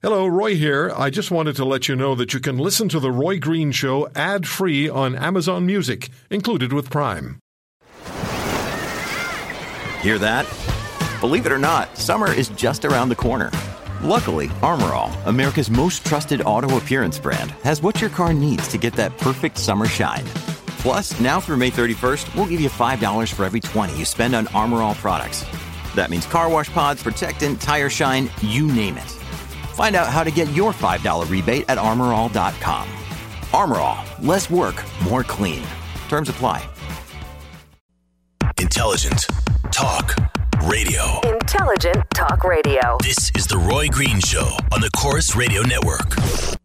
Hello, Roy here. I just wanted to let you know that you can listen to The Roy Green Show ad free on Amazon Music, included with Prime. Hear that? Believe it or not, summer is just around the corner. Luckily, Armor All, America's most trusted auto appearance brand, has what your car needs to get that perfect summer shine. Plus, now through May 31st, we'll give you $5 for every 20 you spend on Armor All products. That means car wash pods, protectant, tire shine, you name it. Find out how to get your $5 rebate at armorall.com. Armor All, less work, more clean. Terms apply. Intelligent Talk Radio. Intelligent Talk Radio. This is The Roy Green Show on the Corus Radio Network.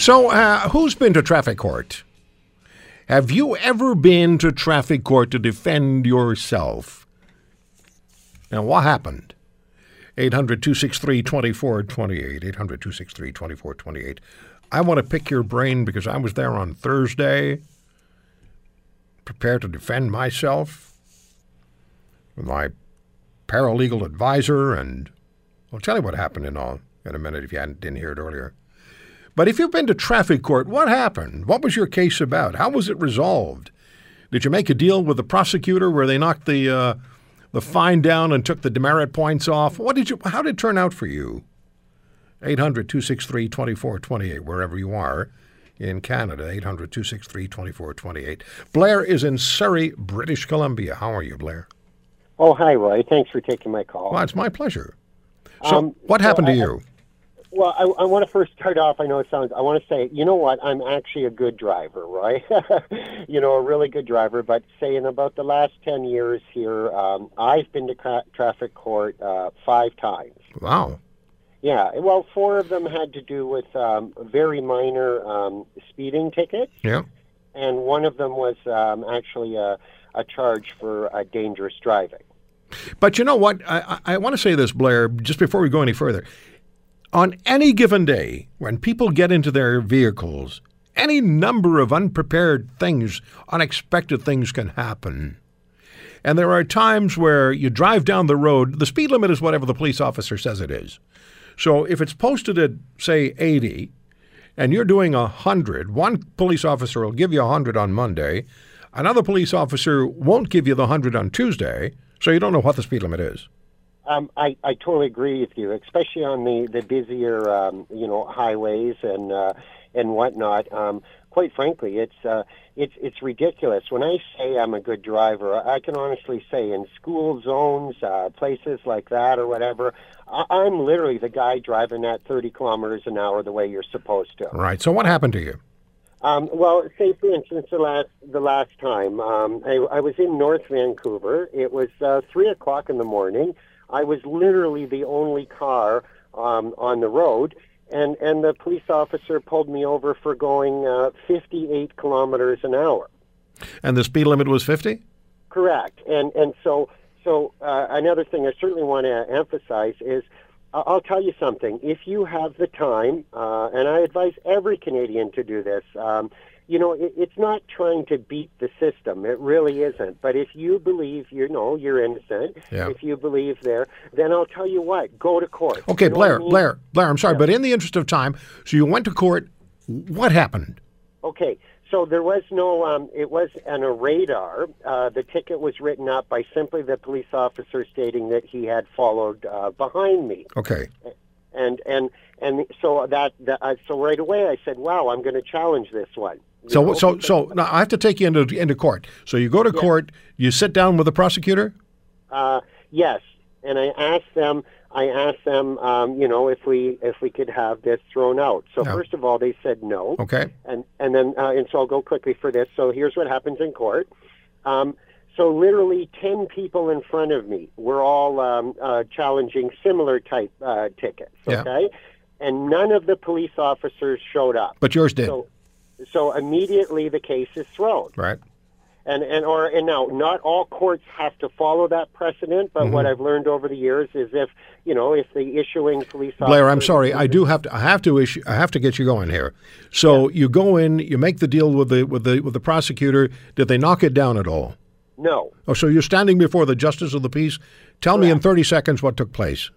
So, uh, who's been to traffic court? Have you ever been to traffic court to defend yourself? Now, what happened? 800 263 2428. 800 263 2428. I want to pick your brain because I was there on Thursday, prepared to defend myself with my paralegal advisor, and I'll tell you what happened in, all, in a minute if you hadn't, didn't hear it earlier. But if you've been to traffic court, what happened? What was your case about? How was it resolved? Did you make a deal with the prosecutor where they knocked the uh, the fine down and took the demerit points off? What did you? How did it turn out for you? 800-263-2428, wherever you are in Canada. 800-263-2428. Blair is in Surrey, British Columbia. How are you, Blair? Oh, hi, Roy. Thanks for taking my call. Well, it's my pleasure. So, Um, what so happened to I- you? Well, I, I want to first start off. I know it sounds. I want to say, you know what? I'm actually a good driver, right? you know, a really good driver. But say in about the last ten years here, um, I've been to tra- traffic court uh, five times. Wow. Yeah. Well, four of them had to do with um, very minor um, speeding tickets, Yeah. and one of them was um, actually a, a charge for uh, dangerous driving. But you know what? I, I, I want to say this, Blair, just before we go any further. On any given day, when people get into their vehicles, any number of unprepared things, unexpected things can happen. And there are times where you drive down the road, the speed limit is whatever the police officer says it is. So if it's posted at, say, 80, and you're doing 100, one police officer will give you 100 on Monday, another police officer won't give you the 100 on Tuesday, so you don't know what the speed limit is. Um, I, I totally agree with you, especially on the the busier um, you know highways and uh, and whatnot. Um, quite frankly, it's uh, it's it's ridiculous. When I say I'm a good driver, I can honestly say in school zones, uh, places like that or whatever, I, I'm literally the guy driving at 30 kilometers an hour the way you're supposed to. Right. So what happened to you? Um, well, say for instance, the last the last time um, I, I was in North Vancouver. It was uh, three o'clock in the morning. I was literally the only car um, on the road, and and the police officer pulled me over for going uh, 58 kilometers an hour. And the speed limit was 50? Correct. And and so so uh, another thing I certainly want to emphasize is I'll tell you something. If you have the time, uh, and I advise every Canadian to do this. Um, you know, it, it's not trying to beat the system. It really isn't. But if you believe you know you're innocent, Yeah. if you believe there, then I'll tell you what: go to court. Okay, You know what I Blair, mean? Blair, Blair, I'm sorry, but in the interest of time, so you went to court. What happened? Okay, so there was no, um, it was on a radar. Uh, the ticket was written up by simply the police officer stating that he had followed uh, behind me, Okay. and and and so that, that uh, so right away I said, "Wow, I'm going to challenge this one." So, so, so now I have to take you into into court. So you go to court, you sit down with the prosecutor. Uh, yes, and I asked them. I asked them, um, you know, if we if we could have this thrown out. So Yeah. first of all, they said no. Okay. and and then uh, and so I'll go quickly for this. So here's what happens in court. Um, So literally 10 people in front of me were all um, uh, challenging similar type uh, tickets, Yeah. okay? And none of the police officers showed up. But yours did, So, so immediately the case is thrown. right? And and or and now not all courts have to follow that precedent, but Mm-hmm. what I've learned over the years is if you know if the issuing police officer Blair, I'm sorry. I do have to. I have to issue. I have to get you going here. So you go in. You make the deal with the with the with the prosecutor. Did they knock it down at all? no. Oh, so you're standing before the justice of the peace. Tell me in 30 seconds what took place.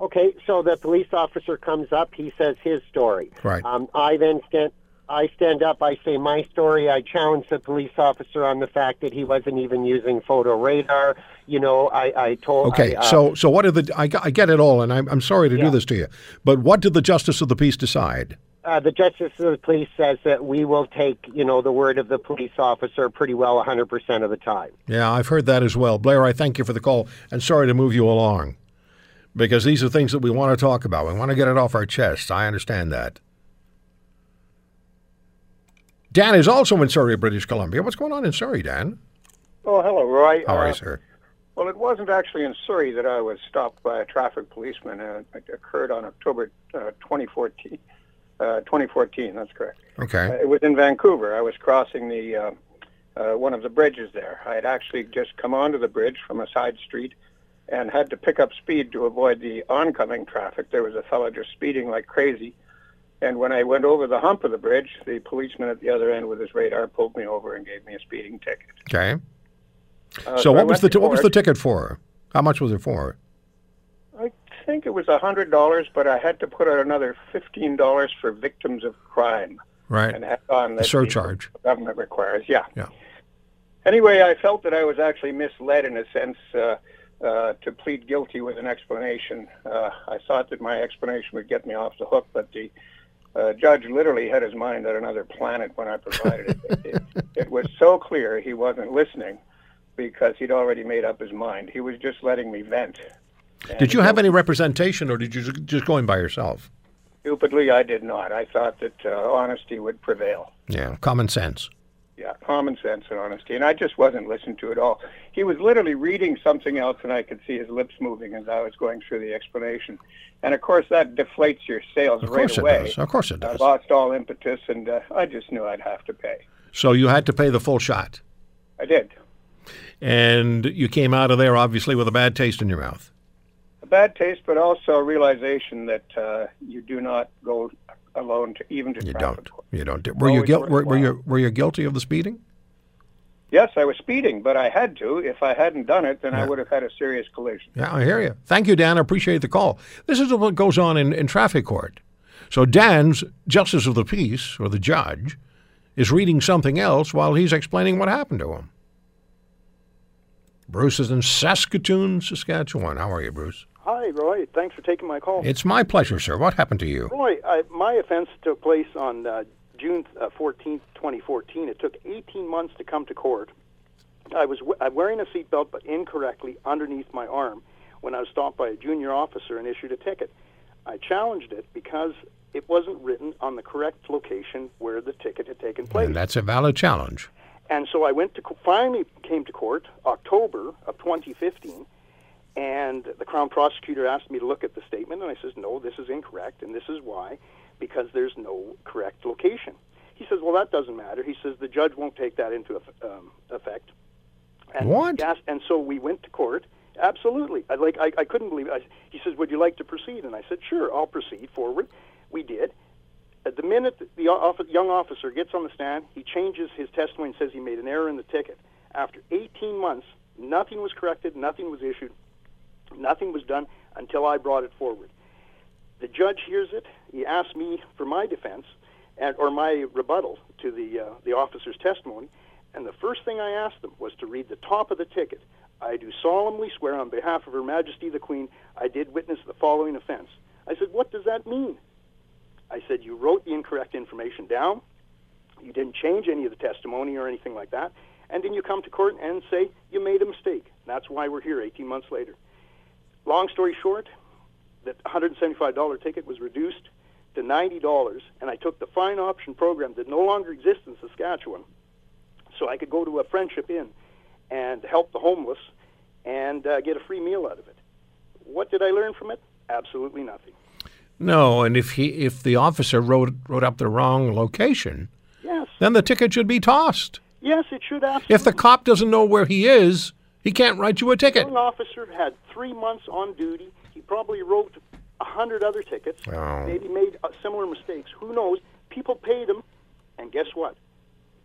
Okay, so the police officer comes up. He says his story. Right. Um, I then stand. I stand up. I say my story. I challenge the police officer on the fact that he wasn't even using photo radar. You know, I, I told. Okay. I, uh, so so what did the? I, I get it all, and I'm I'm sorry to do this to you, but what did the justice of the peace decide? uh, the justice of the police says that we will take, you know, the word of the police officer pretty well 100% of the time. Yeah, I've heard that as well. Blair, I thank you for the call, and sorry to move you along, because these are things that we want to talk about. We want to get it off our chests. I understand that. Dan is also in Surrey, British Columbia. What's going on in Surrey, Dan? Oh, hello, Roy. How are Uh, you, sir? Well, it wasn't actually in Surrey that I was stopped by a traffic policeman. Uh, it occurred on October uh, 2014. Uh, 2014, that's correct. Uh, Okay. it was in Vancouver. I was crossing the uh, uh, one of the bridges there. I had actually just come onto the bridge from a side street and had to pick up speed to avoid the oncoming traffic. There was a fellow just speeding like crazy. And when I went over the hump of the bridge, the policeman at the other end with his radar pulled me over and gave me a speeding ticket. Okay. Uh, So I what was the to what was the ticket for? How much was it for? I think it was a hundred dollars, but I had to put out another fifteen dollars for victims of crime Right. and add on that surcharge. the government requires. Yeah. Yeah. Anyway, I felt that I was actually misled in a sense uh, uh, to plead guilty with an explanation. Uh, I thought that my explanation would get me off the hook, but the uh, judge literally had his mind on another planet when I provided it. it. It was so clear he wasn't listening because he'd already made up his mind. He was just letting me vent. Did you have any representation, or did you just go in by yourself? Stupidly, I did not. I thought that uh, honesty would prevail. Yeah, common sense. Yeah, common sense and honesty. And I just wasn't listening to it all. He was literally reading something else, and I could see his lips moving as I was going through the explanation. And of course, that deflates your sails Of right course it away. does. Of course it does. I lost all impetus, and uh, I just knew I'd have to pay. So you had to pay the full shot, I did. and you came out of there obviously with a bad taste in your mouth. A bad taste, but also a realization that uh, you do not go alone to even to You don't. court. You don't. do. Were you Always guil- were, were you were you guilty of the speeding? Yes, I was speeding, but I had to. If I hadn't done it, then Yeah. I would have had a serious collision. Yeah, I hear you. Thank you, Dan. I appreciate the call. This is what goes on in, in traffic court. So Dan's justice of the peace, or the judge, is reading something else while he's explaining what happened to him. Bruce is in Saskatoon, Saskatchewan. How are you, Bruce? Hi, Roy. Thanks for taking my call. It's my pleasure, sir. What happened to you? Roy, I, my offense took place on uh, June uh, 14th, 2014. It took 18 months to come to court. I was w- wearing a seatbelt, but incorrectly underneath my arm when I was stopped by a junior officer and issued a ticket. I challenged it because it wasn't written on the correct location where the ticket had taken place. And that's a valid challenge. And so I went to co- finally came to court October of 2015, and the Crown prosecutor asked me to look at the statement, and I says, "No, this is incorrect, and this is why, because there's no correct location." He says, "Well, that doesn't matter." He says the judge won't take that into um, effect. And What? And so we went to court. Absolutely, I like I, I couldn't believe it. I, he says, "Would you like to proceed?" And I said, "Sure, I'll proceed forward." We did. At the minute the officer, young officer gets on the stand, he changes his testimony and says he made an error in the ticket. After 18 months, nothing was corrected, nothing was issued, nothing was done until I brought it forward. The judge hears it. He asks me for my defense and, or my rebuttal to the uh, the officer's testimony, and the first thing I asked them was to read the top of the ticket. I do solemnly swear on behalf of Her Majesty the Queen, I did witness the following offense. I said, "What does that mean?" I said, You wrote the incorrect information down. You didn't change any of the testimony or anything like that. And then you come to court and say you made a mistake. That's why we're here 18 months later. Long story short, that $175 ticket was reduced to $90, and I took the fine option program that no longer exists in Saskatchewan. So I could go to a friendship inn and help the homeless and uh, get a free meal out of it. What did I learn from it? Absolutely nothing. No, and if he if the officer wrote wrote up the wrong location, Yes, then the ticket should be tossed. yes, it should absolutely. If the cop doesn't know where he is, he can't write you a ticket. young officer had three months on duty. He probably wrote a hundred other tickets. Oh. Maybe made uh, similar mistakes. Who knows? People paid him, and guess what?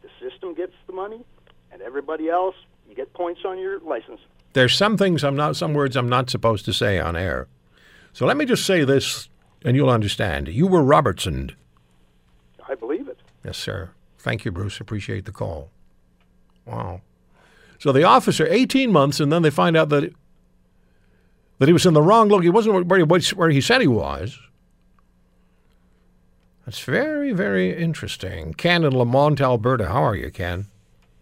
The system gets the money, and everybody else, you get points on your license. There's some things I'm not, some words I'm not supposed to say on air. So let me just say this, and you'll understand. You were Robertson. I believe it. Yes, sir. Thank you, Bruce. Appreciate the call. Wow. So the officer, 18 months, and then they find out that that he was in the wrong look. He wasn't where he, where he said he was. That's very, very interesting. Ken in Lamont, Alberta. How are you, Ken?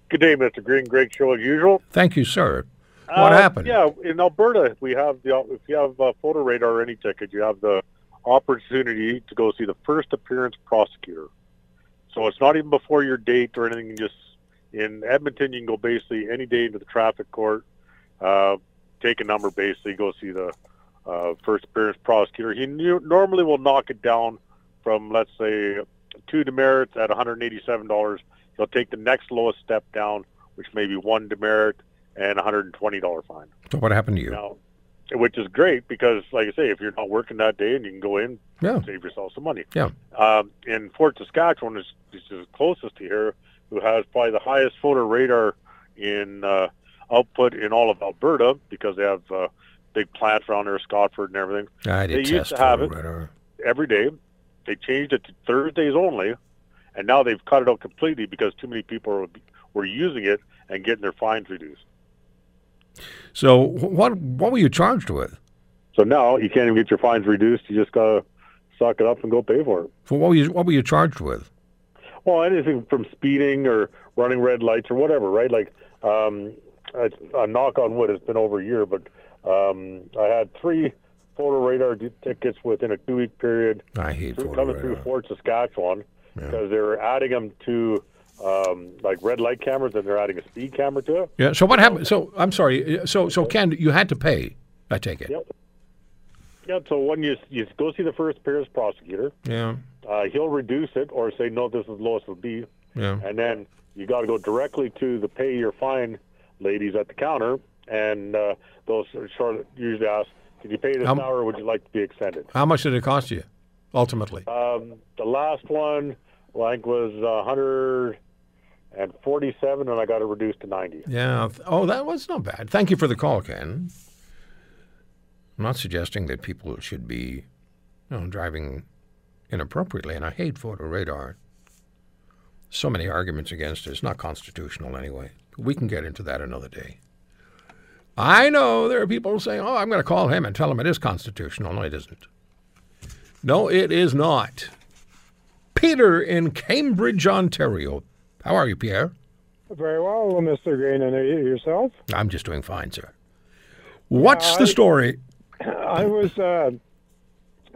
Good day, Mr. Green. Great show as usual. Thank you, sir. What Uh, happened? Yeah, in Alberta, we have the if you have a photo radar or any ticket, you have the opportunity to go see the first appearance prosecutor. So it's not even before your date or anything. You just in Edmonton, you can go basically any day into the traffic court, uh, take a number, basically go see the uh, first appearance prosecutor. He nu- normally will knock it down from let's say two demerits at $187. He'll take the next lowest step down, which may be one demerit and $120 fine. So what happened to you? Now, which is great because, like I say, if you're not working that day and you can go in, Yeah. save yourself some money. Yeah. Um, in Fort Saskatchewan is, is the closest to here, who has probably the highest photo radar in uh, output in all of Alberta because they have uh, big plants around there, Scotford and everything. I they used to have it radar. every day. They changed it to Thursdays only, and now they've cut it out completely because too many people were, were using it and getting their fines reduced. So what what were you charged with? So now you can't even get your fines reduced. You just gotta suck it up and go pay for it. For what were you what were you charged with? Well, anything from speeding or running red lights or whatever, right? Like um, a, a knock on wood. It's been over a year, but um, I had three photo radar d- tickets within a two-week period I hate through, coming through. Fort Saskatchewan because they were adding them to um, like red light cameras, and they're adding a speed camera to it. Yeah. So what happened? So I'm sorry. So so Ken, you had to pay. I take it. Yep. Yeah. So when you you go see the first appearance prosecutor, Yeah. uh, he'll reduce it or say no, this is the lowest it'll be. Yeah. and then you got to go directly to the pay your fine ladies at the counter, and uh, those short usually ask, "Did you pay this Um, now, or would you like to be extended?" How much did it cost you, ultimately? Um, the last one, I think, was uh, 147, and I got it reduced to 90. Yeah. Oh, that was not bad. Thank you for the call, Ken. I'm not suggesting that people should be, you know, driving inappropriately, and I hate photo radar. So many arguments against it. It's not constitutional anyway. We can get into that another day. I know there are people saying, "Oh, I'm going to call him and tell him it is constitutional." No, it isn't. No, it is not. Peter in Cambridge, Ontario. How are you, Pierre? Very well, Mr. Green, and yourself? I'm just doing fine, sir. What's Yeah, the story? I was uh,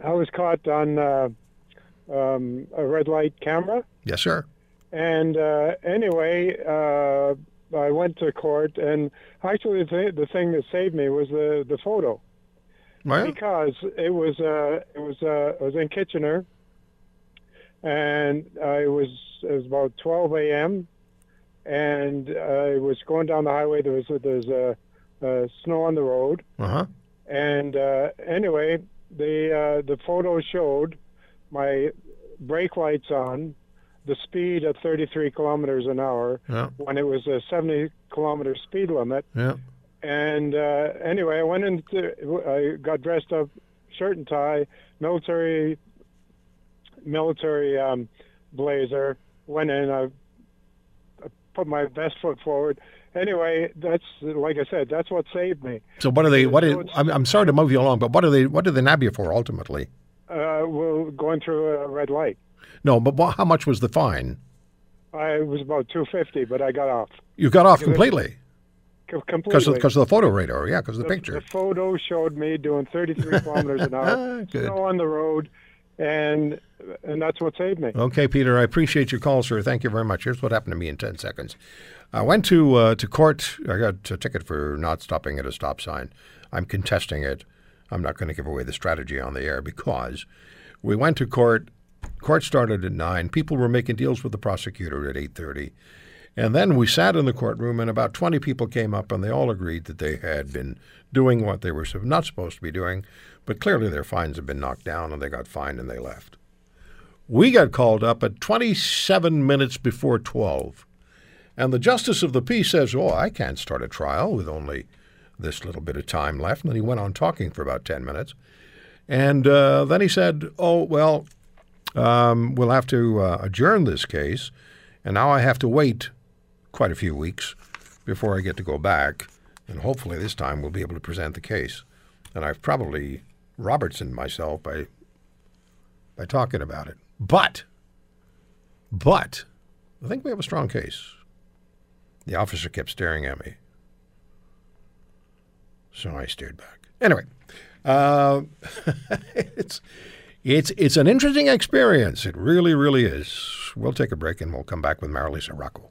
I was caught on uh, um, a red light camera, Yes, sir. and uh, anyway, uh, I went to court, and actually, the, th- the thing that saved me was the the photo Well, because it was uh, it was uh, I was in Kitchener, and I was it was about 12 a.m. and I was going down the highway. There was there's uh, uh, snow on the road, uh huh. And uh, anyway, the uh, the photo showed my brake lights on, the speed at 33 kilometers an hour Yeah, when it was a 70 kilometer speed limit. yeah. And uh, anyway, I went into, I got dressed up, shirt and tie, military, military um, blazer. Went in, I, I put my best foot forward. Anyway, that's like I said, that's what saved me. So what are they? What So I'm, I'm sorry to move you along, but what are they? What did they nab you for ultimately? Uh, well, going through a red light. No, but what, how much was the fine? I was about 250, but I got off You got off completely Co- because completely. of, because of the photo radar. Yeah, because of the, the, picture. the photo showed me doing 33 kilometers an hour, snow on the road, and and that's what saved me. Okay, Peter, I appreciate your call, sir. Thank you very much. Here's what happened to me in 10 seconds. I went to uh, to court. I got a ticket for not stopping at a stop sign. I'm contesting it. I'm not going to give away the strategy on the air because we went to court. Court started at nine. People were making deals with the prosecutor at eight thirty, and then we sat in the courtroom. And about twenty people came up, and they all agreed that they had been doing what they were not supposed to be doing, but clearly their fines had been knocked down, and they got fined and they left. We got called up at 27 minutes before 12. And the justice of the peace says, Oh, I can't start a trial with only this little bit of time left. And then he went on talking for about 10 minutes. And uh, then he said, Oh, well, um, we'll have to uh, adjourn this case. And now I have to wait quite a few weeks before I get to go back. And hopefully this time we'll be able to present the case. And I've probably Robertson myself by by talking about it. But, but, I think we have a strong case. The officer kept staring at me. So I stared back. Anyway, uh, it's, it's, it's an interesting experience. It really, really is. We'll take a break and we'll come back with Marilisa Rocco.